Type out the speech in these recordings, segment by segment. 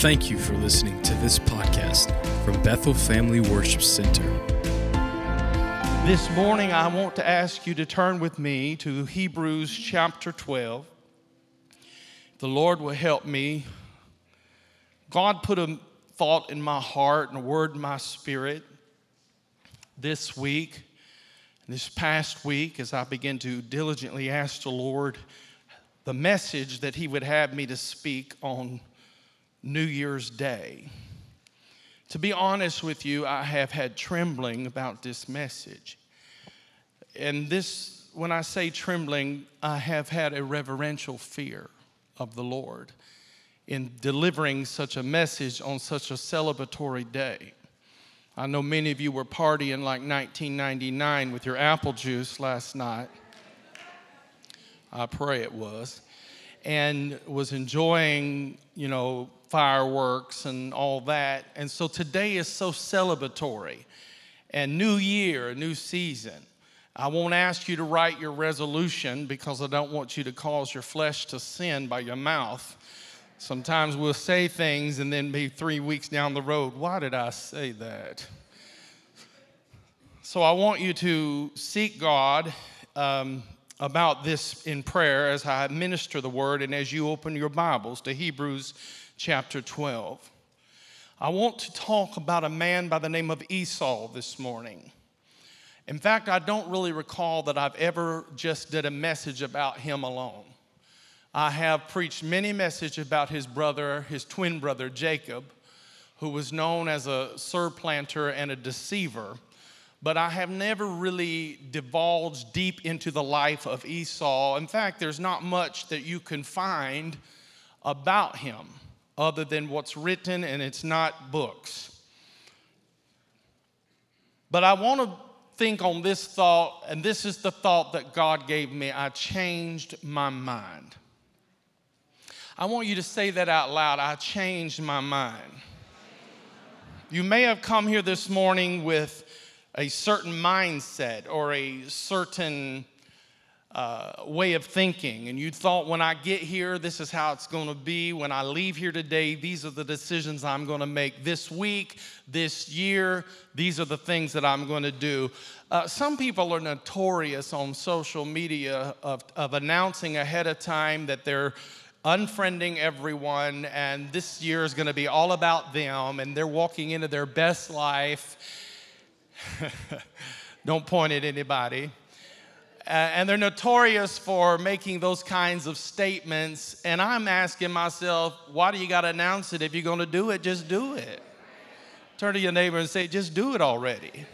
Thank you for listening to this podcast from Bethel Family Worship Center. This morning, I want to ask you to turn with me to Hebrews chapter 12. The Lord will help me. God put a thought in my heart and a word in my spirit this week, this past week, as I began to diligently ask the Lord the message that He would have me to speak on New Year's Day. To be honest with you, I have had trembling about this message. And this, when I say trembling, I have had a reverential fear of the Lord in delivering such a message on such a celebratory day. I know many of you were partying like 1999 with your apple juice last night. I pray it was. And was enjoying, you know, fireworks and all that. And so today is so celebratory. And new year, a new season. I won't ask you to write your resolution because I don't want you to cause your flesh to sin by your mouth. Sometimes we'll say things and then be three weeks down the road, why did I say that? So I want you to seek God um, about this in prayer as I minister the word and as you open your Bibles to Hebrews chapter 12. I want to talk about a man by the name of Esau this morning. In fact, I don't really recall that I've ever just did a message about him alone. I have preached many messages about his brother, his twin brother Jacob, who was known as a surplanter and a deceiver. But I have never really divulged deep into the life of Esau. In fact, there's not much that you can find about him other than what's written, and it's not books. But I want to think on this thought, and this is the thought that God gave me. I changed my mind. I want you to say that out loud. I changed my mind. You may have come here this morning with a certain mindset or a certain uh, way of thinking, and you thought, when I get here, this is how it's going to be. When I leave here today, these are the decisions I'm going to make this week, this year. These are the things that I'm going to do. Uh, some people are notorious on social media of, of announcing ahead of time that they're unfriending everyone, and this year is going to be all about them, and they're walking into their best life. Don't point at anybody Uh, and they're notorious for making those kinds of statements. And I'm asking myself, why do you got to announce it? If you're going to do it, just do it. Turn to your neighbor and say, just do it already.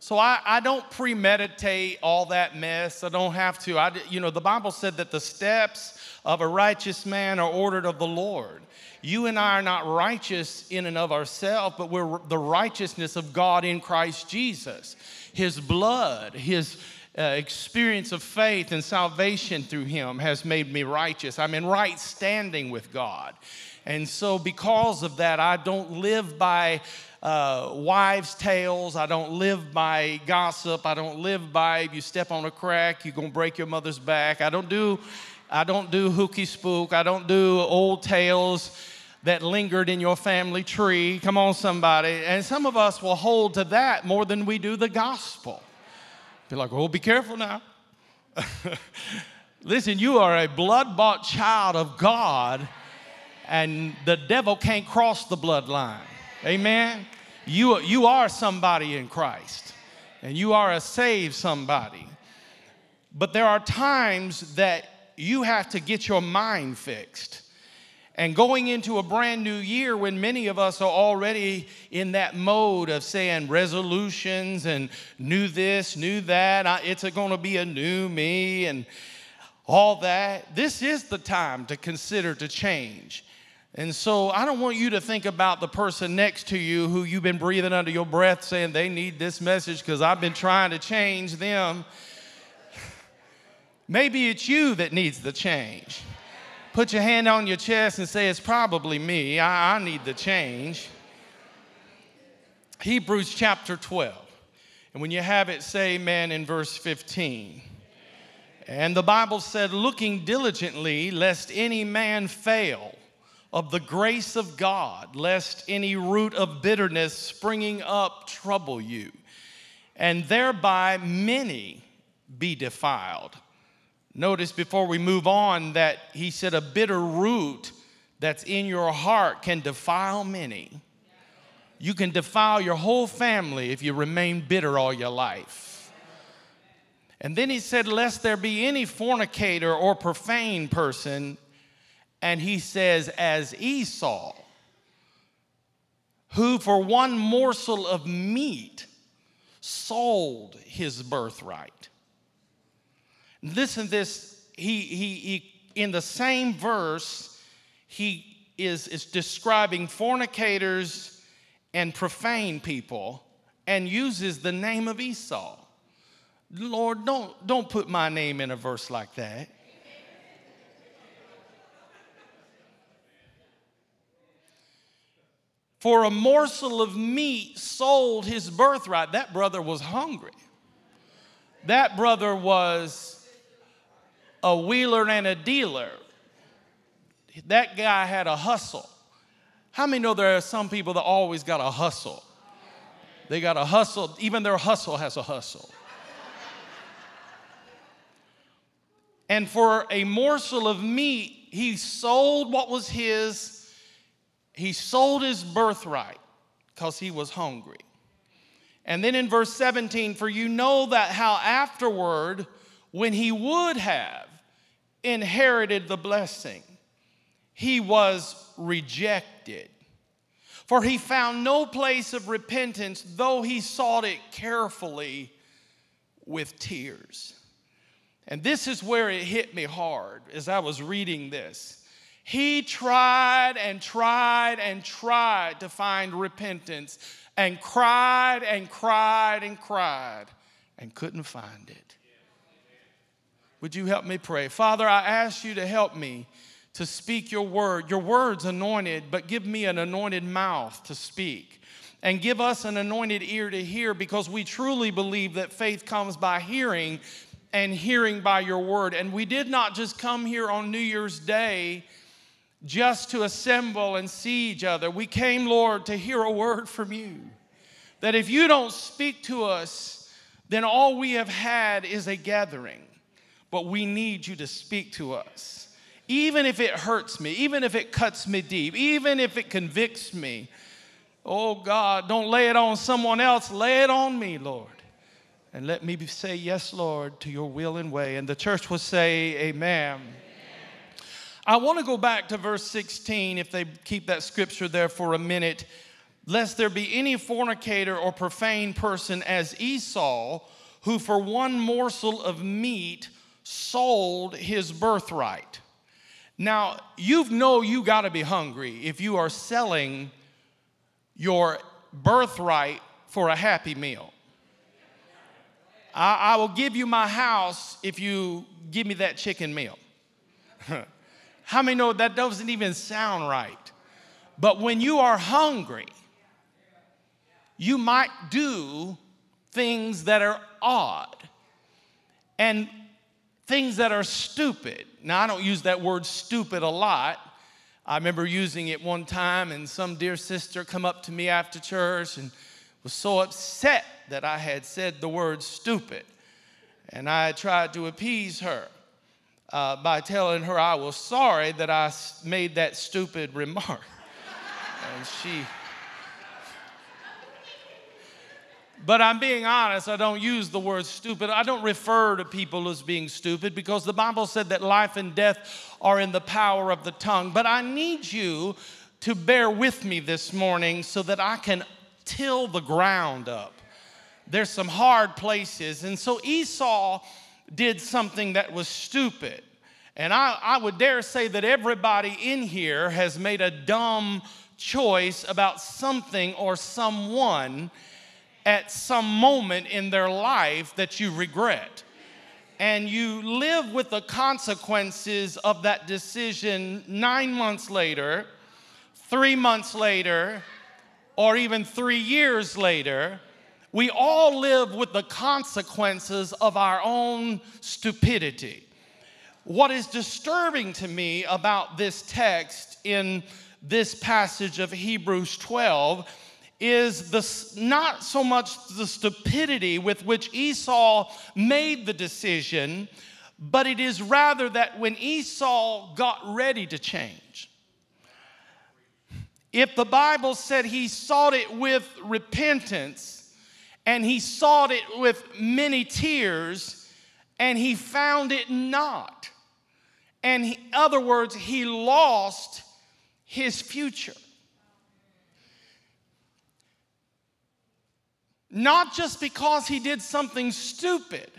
So I, I don't premeditate all that mess. I don't have to. I, you know, the Bible said that the steps of a righteous man are ordered of the Lord. You and I are not righteous in and of ourselves, but we're the righteousness of God in Christ Jesus his blood, his uh, experience of faith and salvation through him has made me righteous. I'm in right standing with God. And so, because of that, I don't live by uh, wives' tales. I don't live by gossip. I don't live by if you step on a crack, you're gonna break your mother's back. I don't do, I don't do hooky spook. I don't do old tales that lingered in your family tree. Come on, somebody. And some of us will hold to that more than we do the gospel. Be like, oh, be careful now. Listen, you are a blood bought child of God, and the devil can't cross the bloodline. Amen? You, you are somebody in Christ, and you are a saved somebody. But there are times that you have to get your mind fixed. And going into a brand new year when many of us are already in that mode of saying resolutions and new this, new that, it's going to be a new me and all that. This is the time to consider to change. And so I don't want you to think about the person next to you who you've been breathing under your breath saying they need this message because I've been trying to change them. Maybe it's you that needs the change. Put your hand on your chest and say, It's probably me. I, I need the change. Hebrews chapter 12. And when you have it, say amen in verse 15. And the Bible said, looking diligently, lest any man fail. of the grace of God, lest any root of bitterness springing up trouble you, and thereby many be defiled. Notice before we move on that he said a bitter root that's in your heart can defile many. You can defile your whole family if you remain bitter all your life. And then he said, Lest there be any fornicator or profane person and he says, as Esau, who for one morsel of meat sold his birthright. Listen, this, he, he, he, in the same verse, he is, is describing fornicators and profane people and uses the name of Esau. Lord, don't, don't put my name in a verse like that. for a morsel of meat sold his birthright. That brother was hungry. That brother was a wheeler and a dealer. That guy had a hustle. How many know there are some people that always got a hustle? They got a hustle, even their hustle has a hustle. and for a morsel of meat, he sold what was his he sold his birthright because he was hungry. And then in verse 17, for you know that how afterward, when he would have inherited the blessing, he was rejected. For he found no place of repentance, though he sought it carefully with tears. And this is where it hit me hard as I was reading this. He tried and tried and tried to find repentance and cried and cried and cried and couldn't find it. Would you help me pray? Father, I ask you to help me to speak your word. Your word's anointed, but give me an anointed mouth to speak. And give us an anointed ear to hear because we truly believe that faith comes by hearing and hearing by your word. And we did not just come here on New Year's Day just to assemble and see each other. We came, Lord, to hear a word from you. That if you don't speak to us, then all we have had is a gathering. But we need you to speak to us. Even if it hurts me, even if it cuts me deep, even if it convicts me. Oh God, don't lay it on someone else, lay it on me, Lord. And let me say, Yes, Lord, to your will and way. And the church will say, Amen. I want to go back to verse 16 if they keep that scripture there for a minute. Lest there be any fornicator or profane person as Esau, who for one morsel of meat sold his birthright. Now, you know you got to be hungry if you are selling your birthright for a happy meal. I, I will give you my house if you give me that chicken meal. How many know that doesn't even sound right? But when you are hungry, you might do things that are odd and things that are stupid. Now, I don't use that word stupid a lot. I remember using it one time, and some dear sister come up to me after church and was so upset that I had said the word stupid. And I tried to appease her uh, by telling her I was sorry that I made that stupid remark. and she, but I'm being honest, I don't use the word stupid. I don't refer to people as being stupid because the Bible said that life and death are in the power of the tongue. But I need you to bear with me this morning so that I can till the ground up. There's some hard places. And so Esau did something that was stupid. And I, I would dare say that everybody in here has made a dumb choice about something or someone at some moment in their life that you regret. And you live with the consequences of that decision nine months later, three months later, or even three years later we all live with the consequences of our own stupidity. what is disturbing to me about this text in this passage of Hebrews 12 is the, not so much the stupidity with which Esau made the decision, but it is rather that when Esau got ready to change, if the Bible said he sought it with repentance and he sought it with many tears and he found it not, and in other words, he lost his future. Not just because he did something stupid,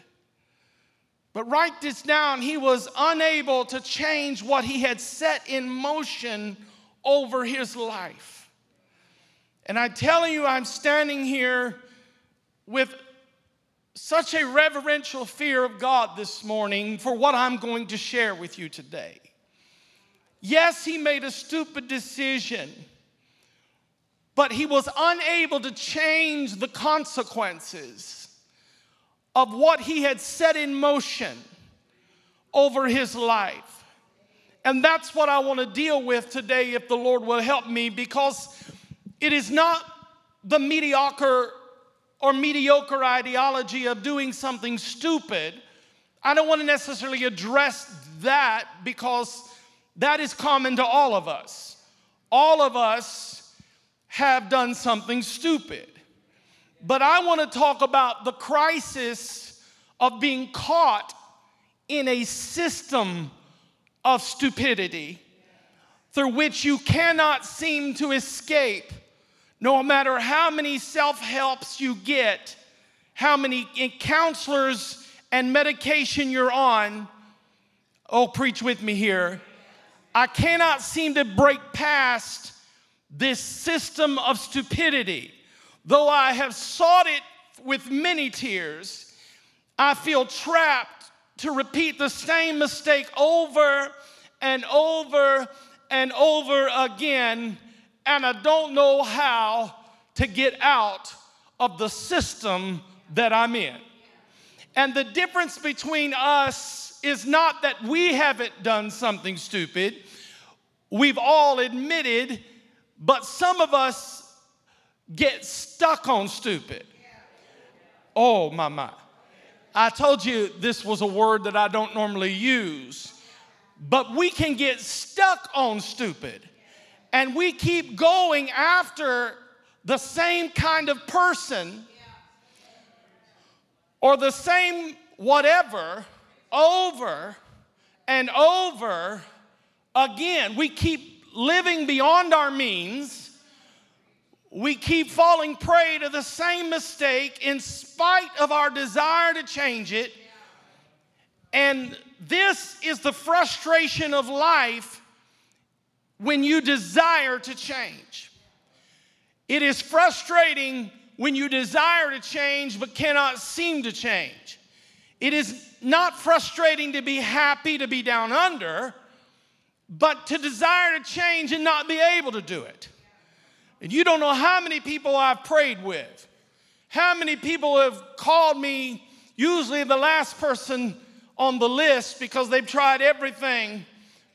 but write this down he was unable to change what he had set in motion over his life. And I tell you, I'm standing here with such a reverential fear of God this morning for what I'm going to share with you today. Yes, he made a stupid decision, but he was unable to change the consequences of what he had set in motion over his life. And that's what I want to deal with today, if the Lord will help me, because it is not the mediocre or mediocre ideology of doing something stupid. I don't want to necessarily address that because that is common to all of us. All of us have done something stupid. But I want to talk about the crisis of being caught in a system of stupidity through which you cannot seem to escape, no matter how many self helps you get, how many counselors and medication you're on. Oh, preach with me here. I cannot seem to break past this system of stupidity. Though I have sought it with many tears, I feel trapped to repeat the same mistake over and over and over again, and I don't know how to get out of the system that I'm in. And the difference between us is not that we haven't done something stupid. We've all admitted, but some of us get stuck on stupid. Oh, my, my. I told you this was a word that I don't normally use, but we can get stuck on stupid. And we keep going after the same kind of person or the same whatever over and over again. We keep living beyond our means. We keep falling prey to the same mistake in spite of our desire to change it. And this is the frustration of life when you desire to change. It is frustrating when you desire to change but cannot seem to change. It is not frustrating to be happy to be down under, but to desire to change and not be able to do it. And you don't know how many people I've prayed with, how many people have called me, usually the last person on the list because they've tried everything.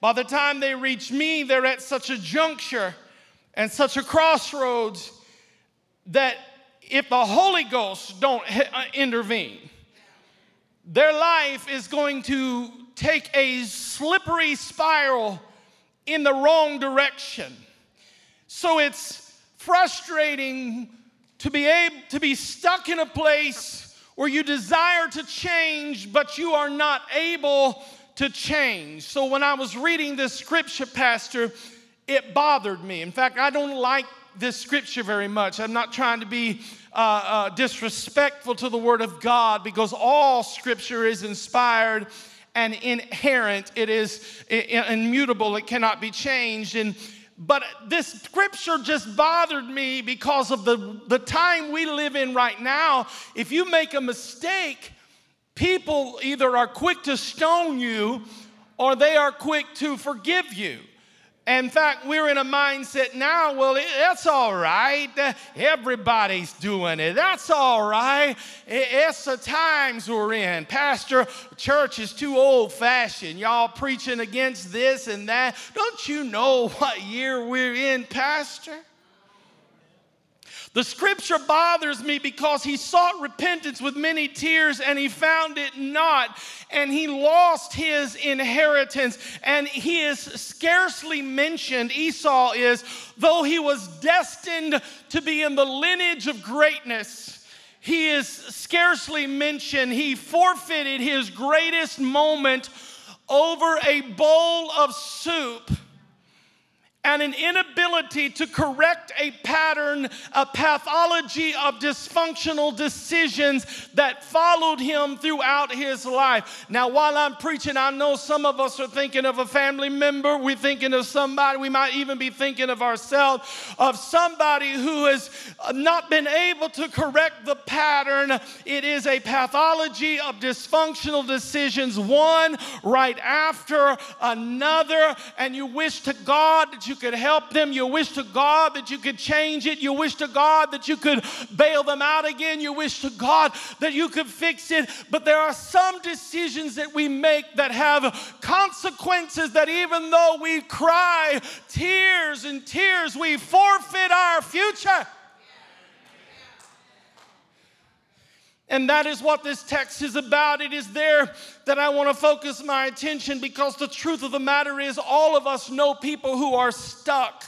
By the time they reach me, they're at such a juncture and such a crossroads that if the Holy Ghost don't uh, intervene, their life is going to take a slippery spiral in the wrong direction. So it's frustrating to be able to be stuck in a place where you desire to change, but you are not able to change. So when I was reading this scripture, Pastor, it bothered me. In fact, I don't like this scripture very much. I'm not trying to be uh, uh, disrespectful to the Word of God because all Scripture is inspired and inerrant. It is immutable. It cannot be changed. And but this scripture just bothered me because of the, the time we live in right now. If you make a mistake, people either are quick to stone you or they are quick to forgive you. In fact, we're in a mindset now, well, that's all right. Everybody's doing it. That's all right. It's the times we're in. Pastor, church is too old fashioned. Y'all preaching against this and that. Don't you know what year we're in, Pastor? The scripture bothers me because he sought repentance with many tears and he found it not, and he lost his inheritance. And he is scarcely mentioned, Esau is, though he was destined to be in the lineage of greatness. He is scarcely mentioned. He forfeited his greatest moment over a bowl of soup and an inability to correct a pattern, a pathology of dysfunctional decisions that followed him throughout his life. Now, while I'm preaching, I know some of us are thinking of a family member, we're thinking of somebody, we might even be thinking of ourselves, of somebody who has not been able to correct the pattern. It is a pathology of dysfunctional decisions, one right after another, and you wish to God that you you could help them. You wish to God that you could change it. You wish to God that you could bail them out again. You wish to God that you could fix it. But there are some decisions that we make that have consequences that even though we cry tears and tears, we forfeit our future. And that is what this text is about. It is there that I want to focus my attention because the truth of the matter is, all of us know people who are stuck.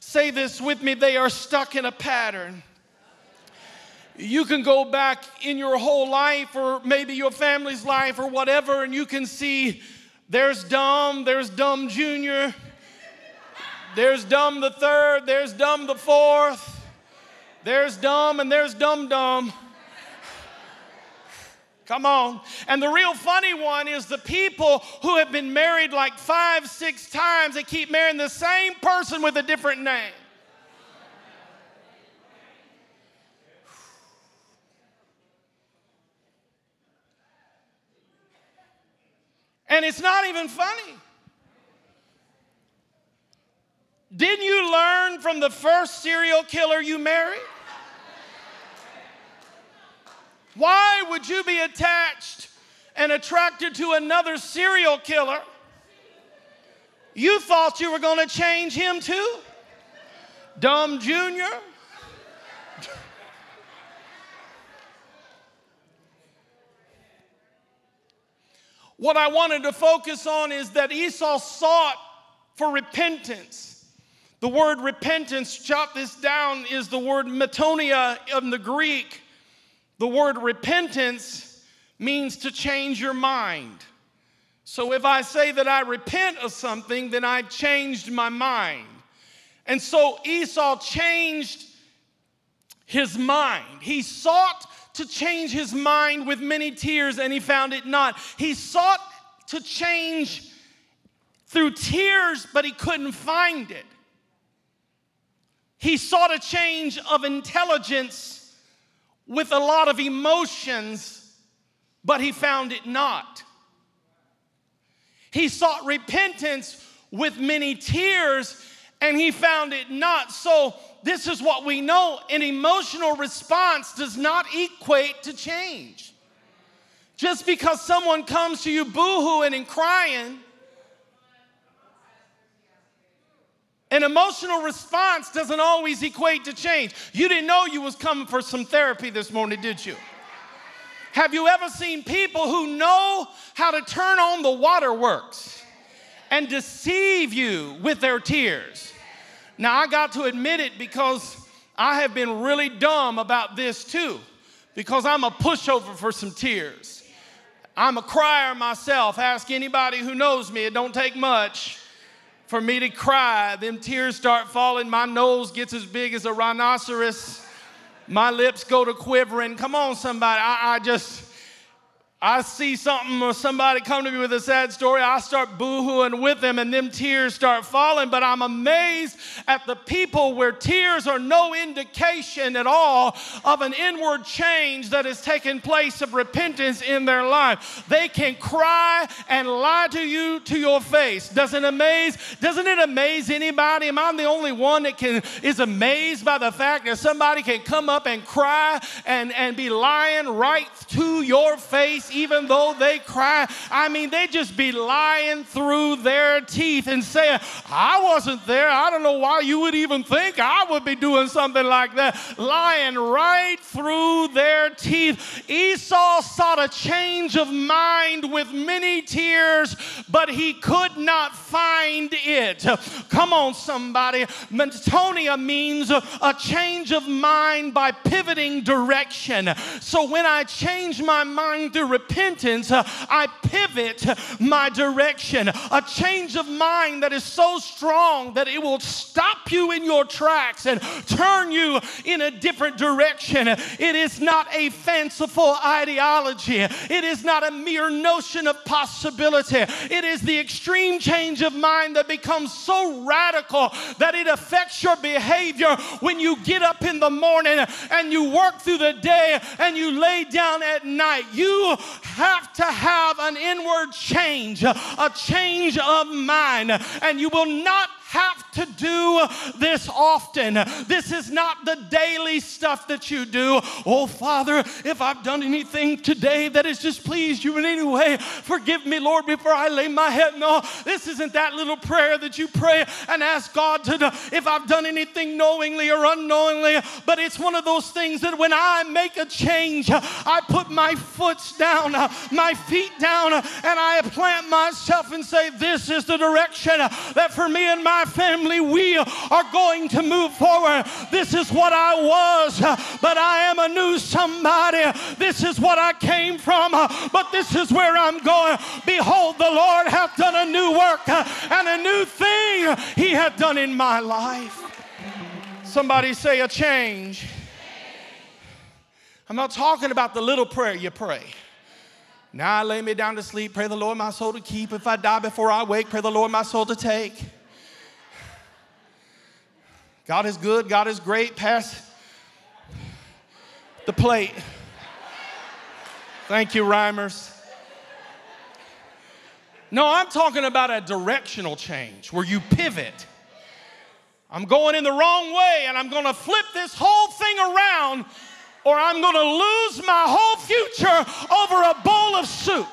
Say this with me they are stuck in a pattern. You can go back in your whole life, or maybe your family's life, or whatever, and you can see there's Dumb, there's Dumb Junior, there's Dumb the third, there's Dumb the fourth, there's Dumb, and there's Dumb Dumb. Come on. And the real funny one is the people who have been married like five, six times, they keep marrying the same person with a different name. And it's not even funny. Didn't you learn from the first serial killer you married? Why would you be attached and attracted to another serial killer? You thought you were going to change him too? Dumb Junior? what I wanted to focus on is that Esau sought for repentance. The word repentance, chop this down, is the word metanoia in the Greek. The word repentance means to change your mind. So if I say that I repent of something, then I've changed my mind. And so Esau changed his mind. He sought to change his mind with many tears and he found it not. He sought to change through tears, but he couldn't find it. He sought a change of intelligence with a lot of emotions, but he found it not. He sought repentance with many tears, and he found it not. So, this is what we know an emotional response does not equate to change. Just because someone comes to you boohooing and crying An emotional response doesn't always equate to change. You didn't know you was coming for some therapy this morning, did you? Have you ever seen people who know how to turn on the waterworks and deceive you with their tears? Now, I got to admit it because I have been really dumb about this too, because I'm a pushover for some tears. I'm a crier myself. Ask anybody who knows me, it don't take much for me to cry. Them tears start falling. My nose gets as big as a rhinoceros. My lips go to quivering. Come on, somebody. I, I just, I see something or somebody come to me with a sad story, I start boohooing with them and them tears start falling. But I'm amazed at the people where tears are no indication at all of an inward change that has taken place of repentance in their life. They can cry and lie to you to your face. Doesn't amaze? Doesn't it amaze anybody? Am I the only one that can is amazed by the fact that somebody can come up and cry and, and be lying right to your face? Even though they cry. I mean, they just be lying through their teeth and saying, I wasn't there. I don't know why you would even think I would be doing something like that. Lying right through their teeth. Esau sought a change of mind with many tears, but he could not find it. Come on, somebody. Metanoia means a change of mind by pivoting direction. So when I change my mind repentance, uh, I pivot my direction. A change of mind that is so strong that it will stop you in your tracks and turn you in a different direction. It is not a fanciful ideology, it is not a mere notion of possibility. It is the extreme change of mind that becomes so radical that it affects your behavior when you get up in the morning and you work through the day and you lay down at night. You have to have an inward change, a change of mind, and you will not have to do this often. This is not the daily stuff that you do. Oh, Father, if I've done anything today that has displeased you in any way, forgive me, Lord, before I lay my head. No, this isn't that little prayer that you pray and ask God to do if I've done anything knowingly or unknowingly, but it's one of those things that when I make a change, I put my foot down, my feet down, and I plant myself and say, This is the direction that for me and my family, we are going to move forward. This is what I was, but I am a new somebody. This is what I came from, but this is where I'm going. Behold, the Lord hath done a new work and a new thing he hath done in my life. Somebody say a change. I'm not talking about the little prayer you pray. Now I lay me down to sleep, pray the Lord my soul to keep. If I die before I wake, pray the Lord my soul to take. God is good, God is great. Pass the plate. Thank you, rhymers. No, I'm talking about a directional change where you pivot. I'm going in the wrong way and I'm going to flip this whole thing around or I'm going to lose my whole future over a bowl of soup.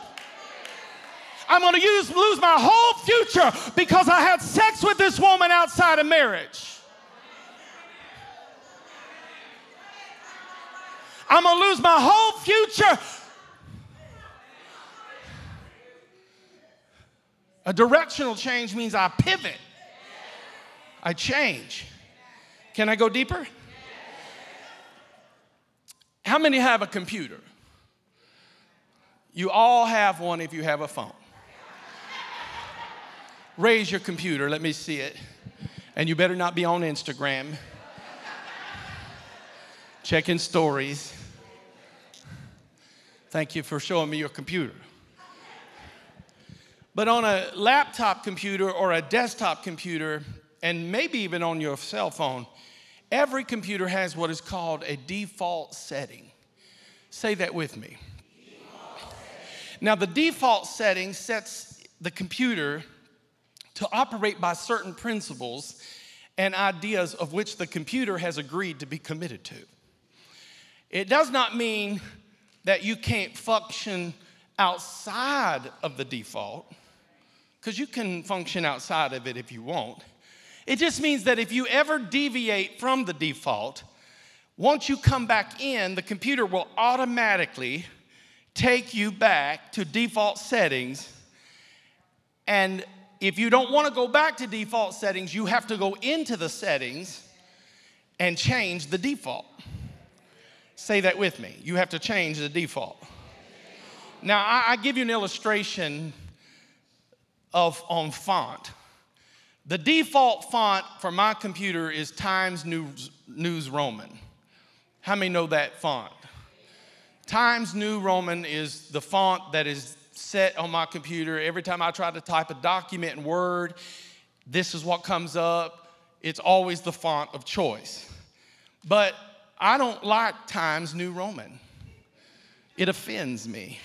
I'm going to use, lose my whole future because I had sex with this woman outside of marriage. I'm going to lose my whole future. A directional change means I pivot, I change. Can I go deeper? How many have a computer? You all have one if you have a phone. Raise your computer, let me see it. And you better not be on Instagram checking stories. Thank you for showing me your computer. But on a laptop computer or a desktop computer, and maybe even on your cell phone, every computer has what is called a default setting. Say that with me. Now, the default setting sets the computer to operate by certain principles and ideas of which the computer has agreed to be committed to. It does not mean that you can't function outside of the default, because you can function outside of it if you want. It just means that if you ever deviate from the default, once you come back in, the computer will automatically take you back to default settings. And if you don't want to go back to default settings, you have to go into the settings and change the default. Say that with me. You have to change the default. Now, I, I give you an illustration of on font. The default font for my computer is Times News, News Roman. How many know that font? Times New Roman is the font that is set on my computer. Every time I try to type a document in Word, this is what comes up. It's always the font of choice. But I don't like Times New Roman, it offends me.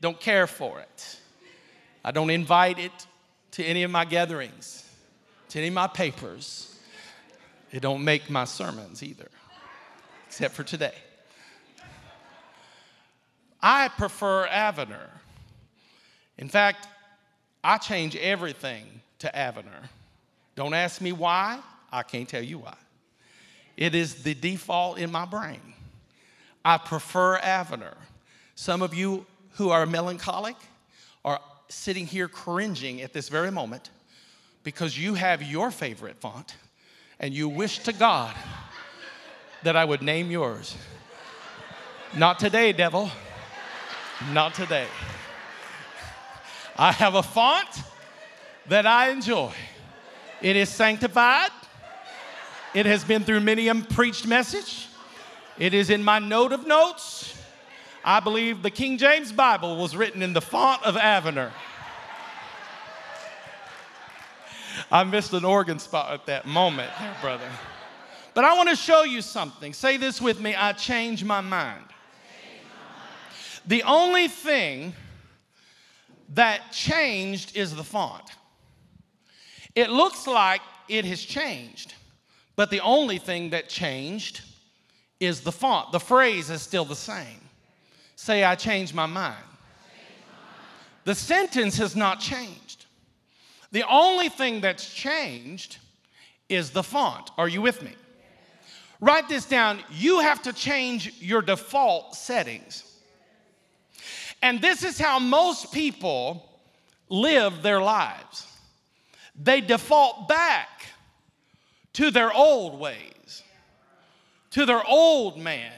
don't care for it. I don't invite it to any of my gatherings, to any of my papers. It don't make my sermons either, except for today. I prefer Avenir. In fact, I change everything to Avenir. Don't ask me why, I can't tell you why. It is the default in my brain. I prefer Avenir. Some of you who are melancholic are sitting here cringing at this very moment because you have your favorite font and you wish to God that I would name yours. Not today, devil. Not today. I have a font that I enjoy. It is sanctified. It has been through many a preached message. It is in my note of notes. I believe the King James Bible was written in the font of Avenir. I missed an organ spot at that moment there, brother. But I want to show you something. Say this with me I changed my mind. The only thing that changed is the font. It looks like it has changed, but the only thing that changed is the font. The phrase is still the same. Say, I changed my mind. The sentence has not changed. The only thing that's changed is the font. Are you with me? Write this down. You have to change your default settings. And this is how most people live their lives they default back to their old ways, to their old man,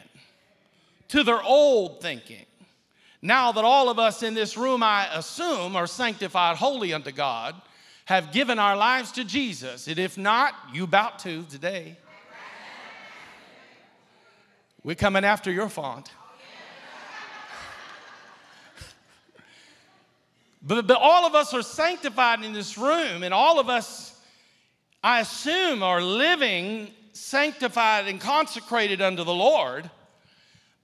to their old thinking. Now that all of us in this room, I assume, are sanctified holy unto God, have given our lives to Jesus, and if not, you about to today. We're coming after your font. But, but all of us are sanctified in this room, and all of us, I assume, are living sanctified and consecrated unto the Lord.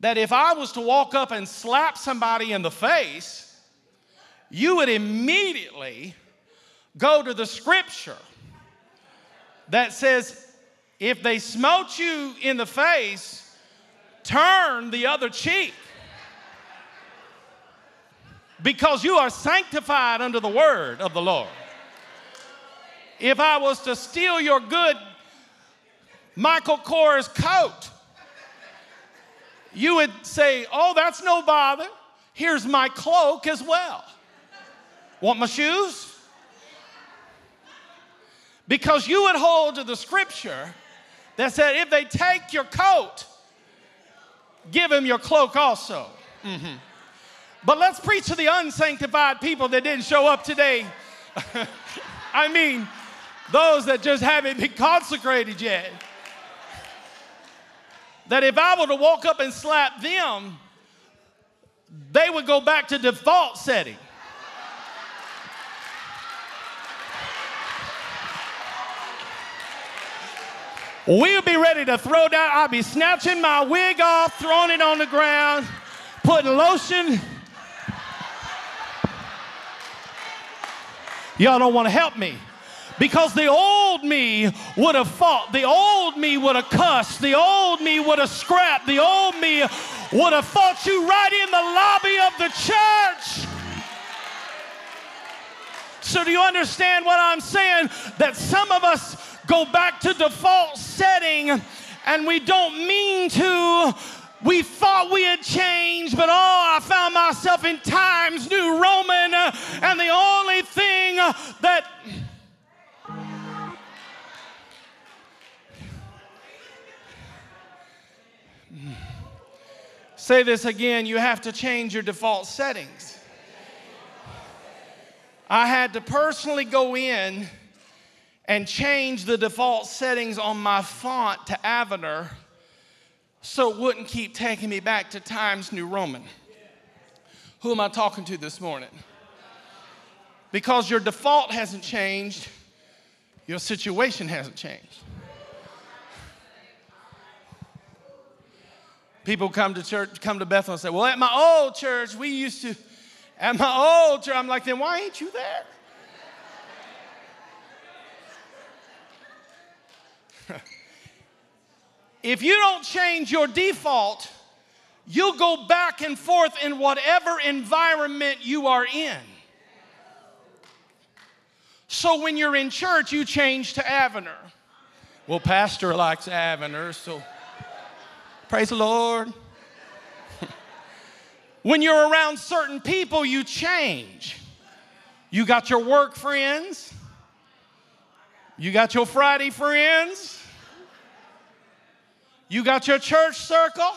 That if I was to walk up and slap somebody in the face, you would immediately go to the scripture that says, if they smote you in the face, turn the other cheek because you are sanctified under the word of the Lord. If I was to steal your good Michael Kors coat, you would say, Oh, that's no bother. Here's my cloak as well. Want my shoes? Because you would hold to the scripture that said, If they take your coat, give him your cloak also. Mm-hmm. But let's preach to the unsanctified people that didn't show up today. I mean, those that just haven't been consecrated yet. That if I were to walk up and slap them, they would go back to default setting. We'll be ready to throw down. I'll be snatching my wig off, throwing it on the ground, putting lotion Y'all don't want to help me. Because the old me would have fought, the old me would have cussed, the old me would have scrapped, the old me would have fought you right in the lobby of the church. So, do you understand what I'm saying? That some of us go back to default setting and we don't mean to, we thought we had changed, but oh, I found myself in Times New Roman, uh, and the only thing uh, that Say this again, you have to change your default settings. I had to personally go in and change the default settings on my font to Avenir so it wouldn't keep taking me back to Times New Roman. Who am I talking to this morning? Because your default hasn't changed, your situation hasn't changed. People come to church, come to Bethel and say, Well, at my old church, we used to, at my old church, I'm like, then why ain't you there? If you don't change your default, you'll go back and forth in whatever environment you are in. So when you're in church, you change to Avenir. Well, Pastor likes Avenir, so praise the Lord. when you're around certain people, you change. You got your work friends, you got your Friday friends, you got your church circle.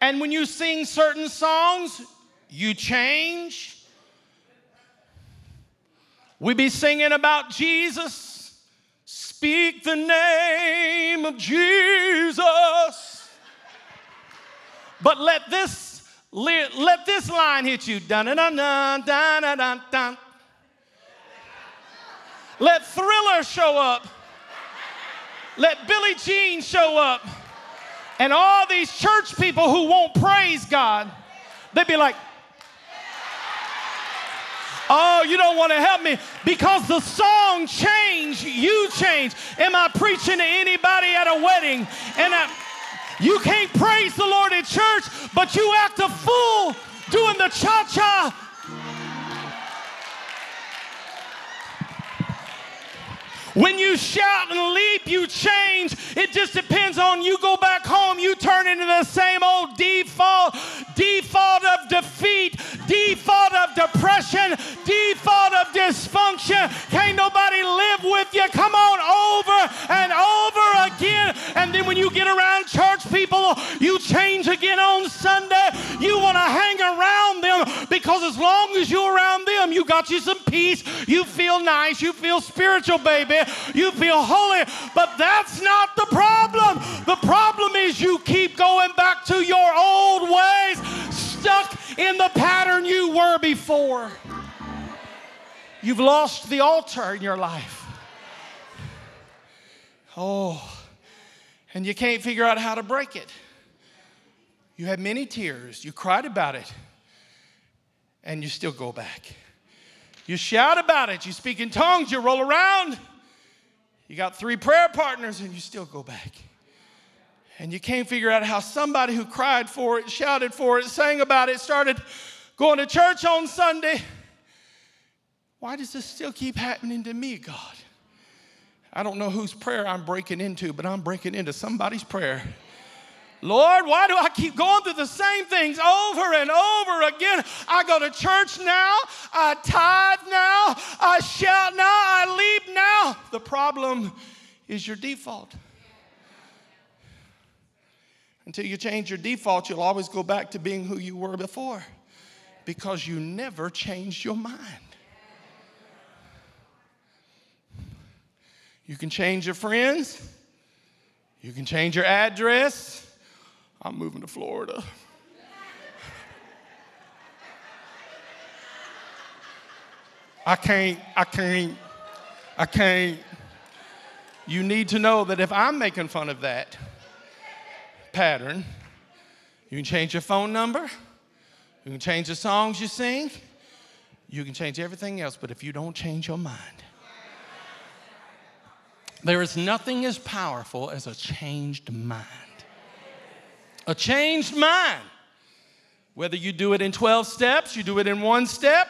And when you sing certain songs, you change. We be singing about Jesus. Speak the name of Jesus. But let this let this line hit you. Dun dun dun dun dun dun dun. Let Thriller show up. Let Billie Jean show up. And all these church people who won't praise God, they'd be like, Oh, you don't want to help me because the song changed, you change. Am I preaching to anybody at a wedding? And I, you can't praise the Lord in church, but you act a fool doing the cha cha When you shout and leap, you change. It just depends on you go back home, you turn into the same old default, default of defeat, default of depression, default of dysfunction. Can't nobody live with you. Come on over and over again. And then when you get around church people, you change again on Sunday. You want to hang around them because as long as you're around them, you got you some peace. You feel nice. You feel spiritual, baby you feel holy, but that's not the problem. The problem is you keep going back to your old ways, stuck in the pattern you were before. You've lost the altar in your life. Oh, and you can't figure out how to break it. You had many tears, you cried about it, and you still go back. You shout about it, you speak in tongues, you roll around, you got three prayer partners and you still go back. And you can't figure out how somebody who cried for it, shouted for it, sang about it, started going to church on Sunday. Why does this still keep happening to me, God? I don't know whose prayer I'm breaking into, but I'm breaking into somebody's prayer. Lord, why do I keep going through the same things over and over again? I go to church now, I tithe now, I shout now, I leap now. The problem is your default. Until you change your default, you'll always go back to being who you were before because you never changed your mind. You can change your friends, you can change your address. I'm moving to Florida. I can't, I can't, I can't. You need to know that if I'm making fun of that pattern, you can change your phone number, you can change the songs you sing, you can change everything else, but if you don't change your mind, there is nothing as powerful as a changed mind a changed mind. Whether you do it in 12 steps, you do it in one step,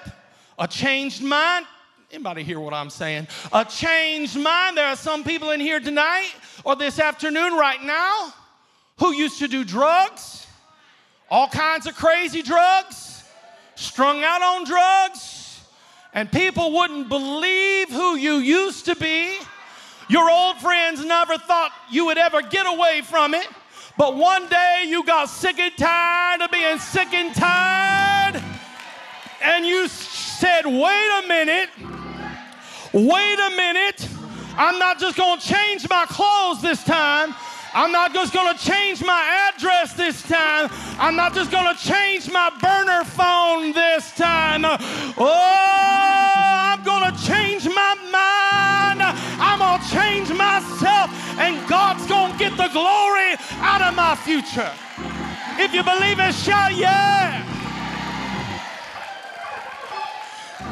a changed mind. Anybody hear what I'm saying? A changed mind. There are some people in here tonight or this afternoon right now who used to do drugs, all kinds of crazy drugs, strung out on drugs, and people wouldn't believe who you used to be. Your old friends never thought you would ever get away from it. But one day you got sick and tired of being sick and tired, and you said, wait a minute. Wait a minute. I'm not just going to change my clothes this time. I'm not just going to change my address this time. I'm not just going to change my burner phone this time. Oh, I'm going to change my mind. Change myself, and God's going to get the glory out of my future. If you believe it, shout yeah.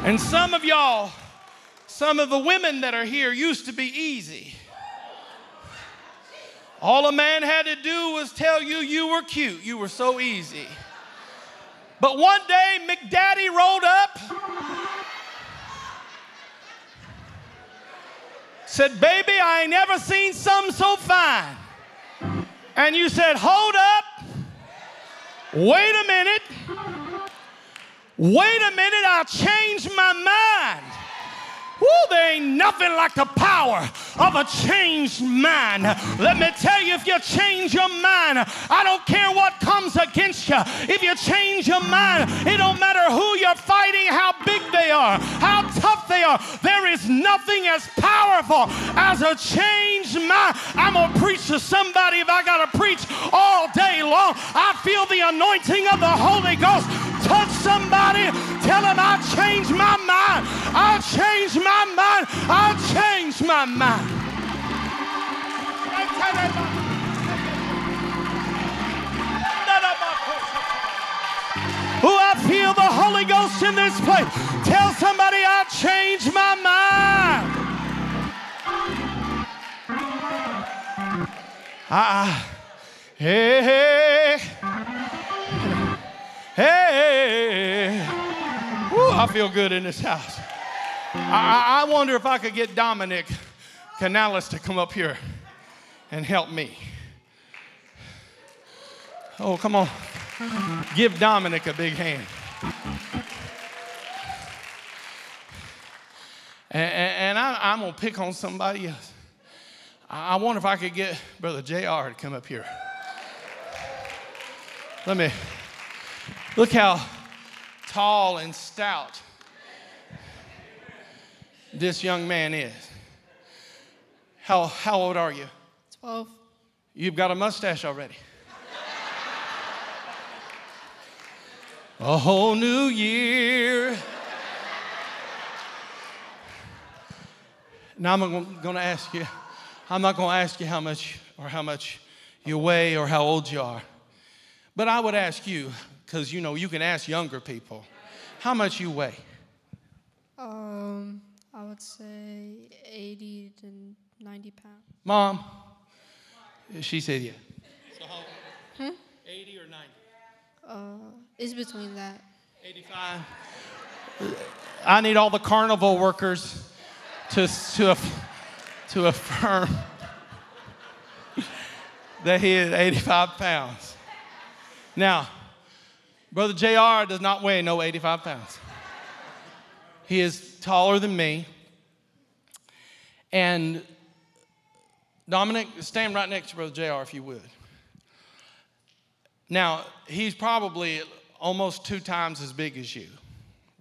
And some of y'all, some of the women that are here used to be easy. All a man had to do was tell you you were cute. You were so easy. But one day, McDaddy rolled up, said, Baby, I ain't never seen something so fine. And you said, Hold up, wait a minute, wait a minute, I'll change my mind. Woo, there ain't nothing like the power of a changed mind. Let me tell you, if you change your mind, I don't care what comes against you. If you change your mind, it don't matter who you're fighting, how big they are, how tough they are. There is nothing as powerful as a changed mind. I'm going to preach to somebody if I got to preach all day long. I feel the anointing of the Holy Ghost touch somebody, tell them I changed my mind. I changed my mind. I changed my mind. Oh, I feel the Holy Ghost in this place. Tell somebody I changed my mind. Ah, hey, hey, hey. Woo, I feel good in this house. I, I wonder if I could get Dominic Canales to come up here and help me. Oh, come on. Give Dominic a big hand. And, and I, am going to pick on somebody else. I wonder if I could get Brother JR to come up here. Let me look how tall and stout this young man is. How, how old are you? 12. You've got a mustache already. A whole new year. Now I'm going to ask you, I'm not going to ask you how much or how much you weigh or how old you are. But I would ask you, because you know, you can ask younger people, how much you weigh? Um, I would say 80 to 90 pounds. Mom, she said yeah. So how Hmm? 80 or 90? Uh, it's between that. 85. I need all the carnival workers to, to, to affirm that he is 85 pounds. Now, Brother JR does not weigh no 85 pounds. He is taller than me. And Dominic, stand right next to Brother JR if you would. Now, he's probably almost two times as big as you,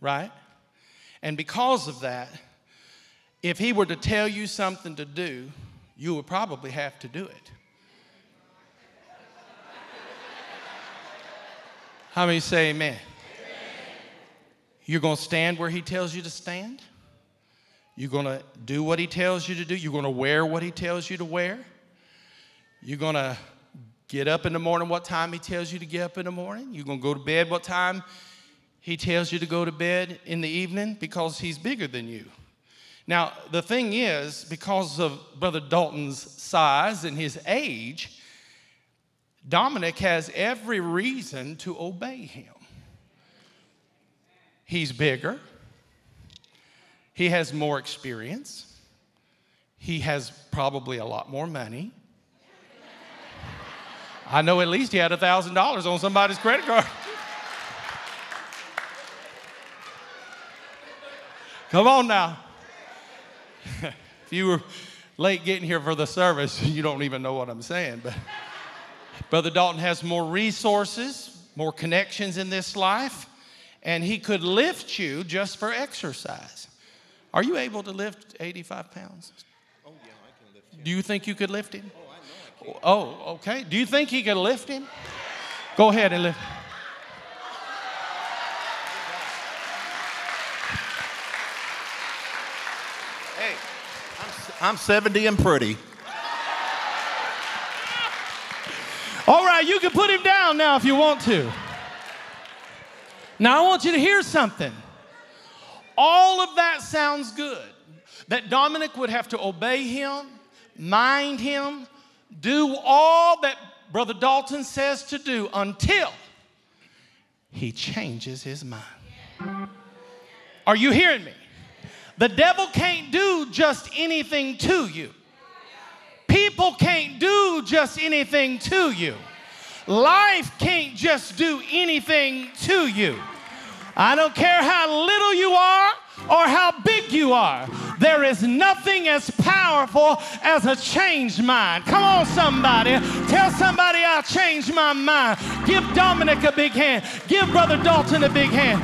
right? And because of that, if he were to tell you something to do, you would probably have to do it. How many say amen? amen? You're going to stand where he tells you to stand? You're going to do what he tells you to do? You're going to wear what he tells you to wear? You're going to get up in the morning what time he tells you to get up in the morning? You're going to go to bed what time he tells you to go to bed in the evening because he's bigger than you. Now, the thing is, because of Brother Dalton's size and his age, Dominic has every reason to obey him. He's bigger, he has more experience, he has probably a lot more money. I know at least he had $1,000 on somebody's credit card. Come on now. if you were late getting here for the service, you don't even know what I'm saying. But Brother Dalton has more resources, more connections in this life, and he could lift you just for exercise. Are you able to lift 85 pounds? Oh, yeah, I can lift him. Do you think you could lift him? Oh, I know I can. Oh, okay. Do you think he could lift him? Go ahead and lift. Hey, I'm, I'm 70 and pretty. All right, you can put him down now if you want to. Now, I want you to hear something. All of that sounds good. That Dominic would have to obey him, mind him, do all that Brother Dalton says to do until he changes his mind. Are you hearing me? The devil can't do just anything to you. People can't do just anything to you. Life can't just do anything to you. I don't care how little you are or how big you are. There is nothing as powerful as a changed mind. Come on, somebody. Tell somebody I changed my mind. Give Dominic a big hand. Give Brother Dalton a big hand.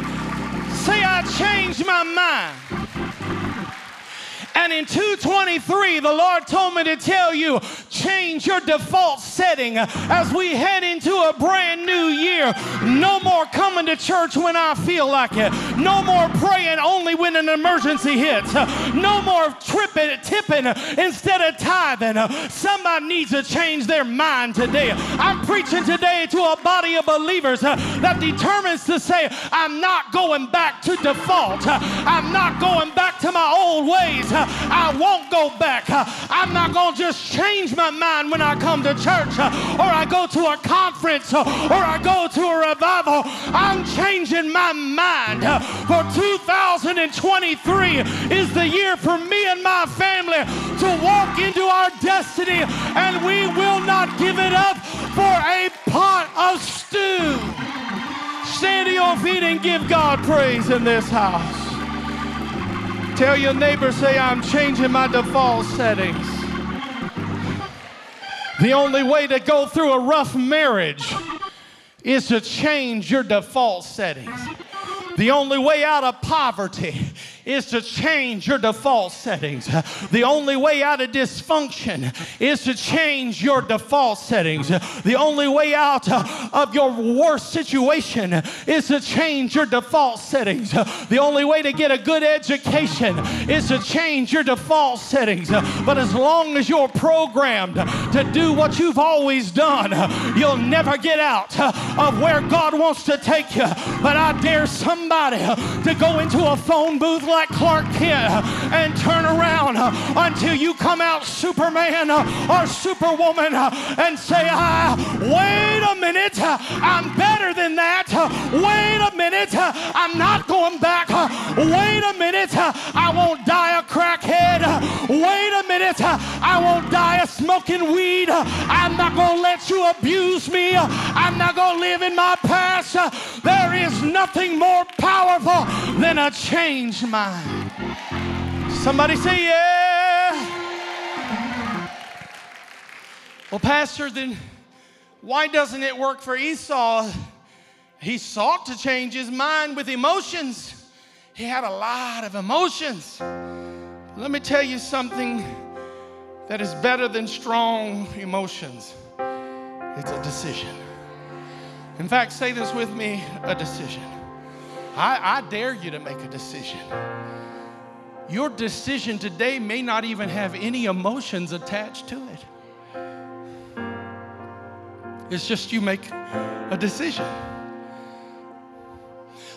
Say, I changed my mind. And in 223, the Lord told me to tell you change your default setting as we head into a brand new year. No more coming to church when I feel like it. No more praying only when an emergency hits. No more tripping, tipping instead of tithing. Somebody needs to change their mind today. I'm preaching today to a body of believers that determines to say, I'm not going back to default. I'm not going back to my old ways. I won't go back. I'm not going to just change my mind when I come to church or I go to a conference or I go to a revival. I'm changing my mind. For 2023 is the year for me and my family to walk into our destiny and we will not give it up for a pot of stew. Stand to your feet and give God praise in this house. Tell your neighbor, say, I'm changing my default settings. The only way to go through a rough marriage is to change your default settings. The only way out of poverty is to change your default settings. The only way out of dysfunction is to change your default settings. The only way out of your worst situation is to change your default settings. The only way to get a good education is to change your default settings. But as long as you're programmed to do what you've always done, you'll never get out of where God wants to take you. But I dare somebody to go into a phone booth like Clark Kent and turn around until you come out Superman or Superwoman and say, ah, wait a minute, I'm better than that. Wait a minute, I'm not going back. Wait a minute, I won't die a crackhead. Minute, I won't die a smoking weed. I'm not going to let you abuse me. I'm not going to live in my past. There is nothing more powerful than a changed mind. Somebody say, yeah. Well, Pastor, then why doesn't it work for Esau? He sought to change his mind with emotions. He had a lot of emotions. Let me tell you something that is better than strong emotions it's a decision. In fact, say this with me a decision. I, I dare you to make a decision. Your decision today may not even have any emotions attached to it. It's just you make a decision.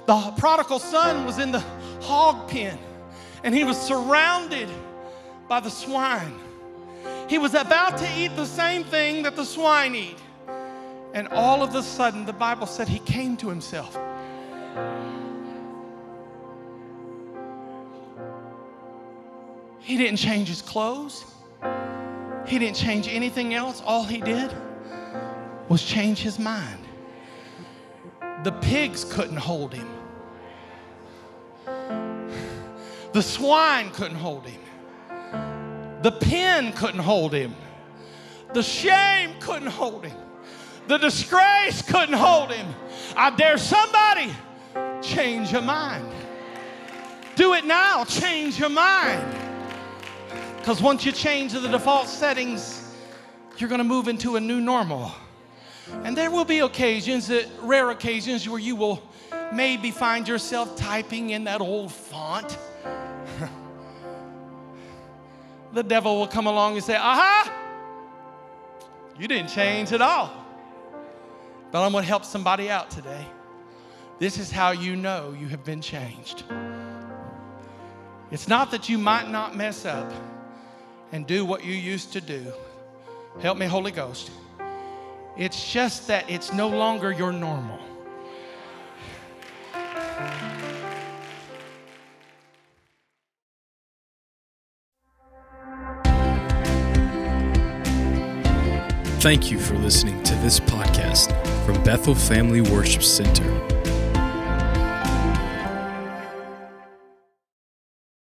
The prodigal son was in the hog pen and he was surrounded by the swine. He was about to eat the same thing that the swine eat. And all of a sudden, the Bible said he came to himself. He didn't change his clothes. He didn't change anything else. All he did was change his mind. The pigs couldn't hold him. The swine couldn't hold him. The pen couldn't hold him. The shame couldn't hold him. The disgrace couldn't hold him. I dare somebody change your mind. Do it now. Change your mind. Because once you change the default settings, you're going to move into a new normal. And there will be occasions, that, rare occasions, where you will maybe find yourself typing in that old font. The devil will come along and say, Aha! You didn't change at all. But I'm going to help somebody out today. This is how you know you have been changed. It's not that you might not mess up and do what you used to do. Help me, Holy Ghost. It's just that it's no longer your normal. Thank you for listening to this podcast from Bethel Family Worship Center.